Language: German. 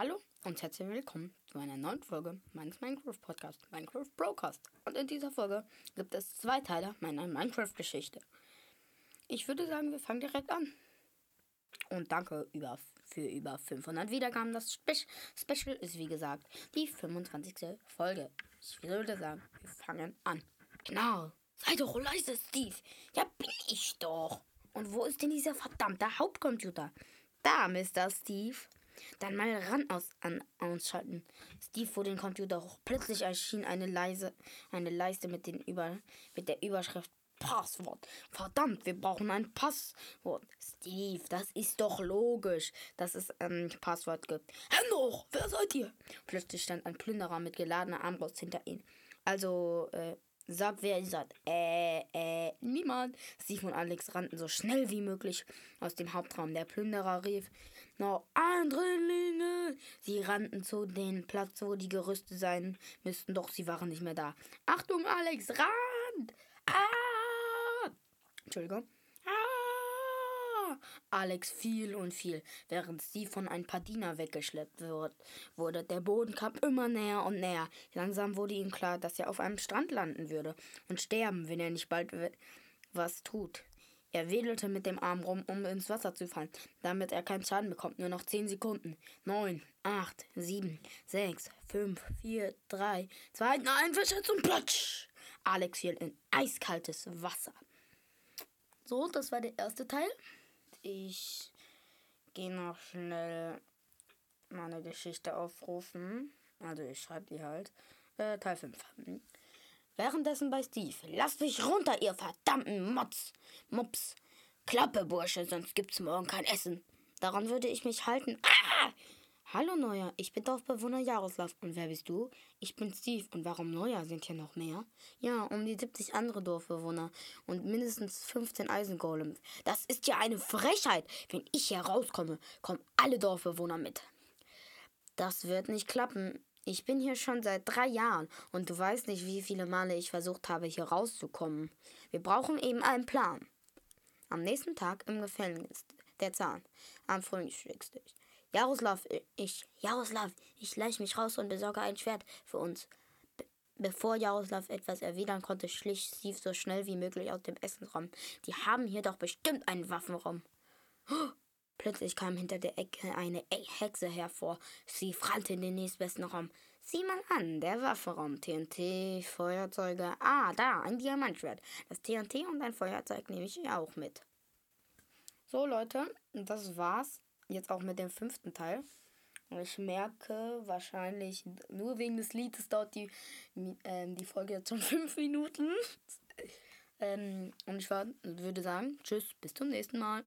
Hallo und herzlich willkommen zu einer neuen Folge meines Minecraft Podcasts, Minecraft Broadcast. Und in dieser Folge gibt es zwei Teile meiner Minecraft-Geschichte. Ich würde sagen, wir fangen direkt an. Und danke über, für über 500 Wiedergaben. Das Spe Special ist wie gesagt die 25. Folge. Ich würde sagen, wir fangen an. Genau. Sei doch leise, Steve. Ja, bin ich doch. Und wo ist denn dieser verdammte Hauptcomputer? Da, Mr. Steve. Dann mal ran aus, an, ausschalten. Steve fuhr den Computer hoch. Plötzlich erschien eine, leise, eine Leiste mit, den Über, mit der Überschrift Passwort. Verdammt, wir brauchen ein Passwort. Steve, das ist doch logisch, dass es ein ähm, Passwort gibt. Hände wer seid ihr? Plötzlich stand ein Plünderer mit geladener Armbrust hinter ihnen. Also, äh, Sag, wer ihr seid. Äh, äh, niemand. Steve und Alex rannten so schnell wie möglich aus dem Hauptraum. Der Plünderer rief noch Eindringlinge. Sie rannten zu dem Platz, wo die Gerüste sein müssten, doch sie waren nicht mehr da. Achtung, Alex, rannt! Ah! Entschuldigung. Alex fiel und fiel, während sie von ein paar Diener weggeschleppt wurde. Der Boden kam immer näher und näher. Langsam wurde ihm klar, dass er auf einem Strand landen würde und sterben, wenn er nicht bald was tut. Er wedelte mit dem Arm rum, um ins Wasser zu fallen, damit er keinen Schaden bekommt. Nur noch zehn Sekunden. Neun, acht, sieben, sechs, fünf, vier, drei, zwei, nein, Verschätzung, platsch! Alex fiel in eiskaltes Wasser. So, das war der erste Teil. Ich gehe noch schnell meine Geschichte aufrufen. Also ich schreibe die halt. Äh, Teil 5. Währenddessen bei Steve. Lass dich runter, ihr verdammten Mods. Mops. Klappe, Bursche, sonst gibt's morgen kein Essen. Daran würde ich mich halten. Ah! Hallo Neuer, ich bin Dorfbewohner Jaroslav. Und wer bist du? Ich bin Steve. Und warum Neuer sind hier noch mehr? Ja, um die 70 andere Dorfbewohner und mindestens 15 Eisengolems. Das ist ja eine Frechheit. Wenn ich hier rauskomme, kommen alle Dorfbewohner mit. Das wird nicht klappen. Ich bin hier schon seit drei Jahren und du weißt nicht, wie viele Male ich versucht habe, hier rauszukommen. Wir brauchen eben einen Plan. Am nächsten Tag im Gefängnis. Der Zahn. Am Frühstückstisch. Jaroslav, ich, Jaroslav, ich leich mich raus und besorge ein Schwert für uns. Be bevor Jaroslav etwas erwidern konnte, schlich Steve so schnell wie möglich aus dem Essenraum. Die haben hier doch bestimmt einen Waffenraum. Plötzlich kam hinter der Ecke eine Hexe hervor. Sie rannte in den nächstbesten Raum. Sieh mal an, der Waffenraum. TNT, Feuerzeuge. Ah, da, ein Diamantschwert. Das TNT und ein Feuerzeug nehme ich auch mit. So, Leute, das war's jetzt auch mit dem fünften Teil. Ich merke wahrscheinlich, nur wegen des Liedes dauert die, äh, die Folge jetzt schon fünf Minuten. ähm, und ich war, würde sagen, tschüss, bis zum nächsten Mal.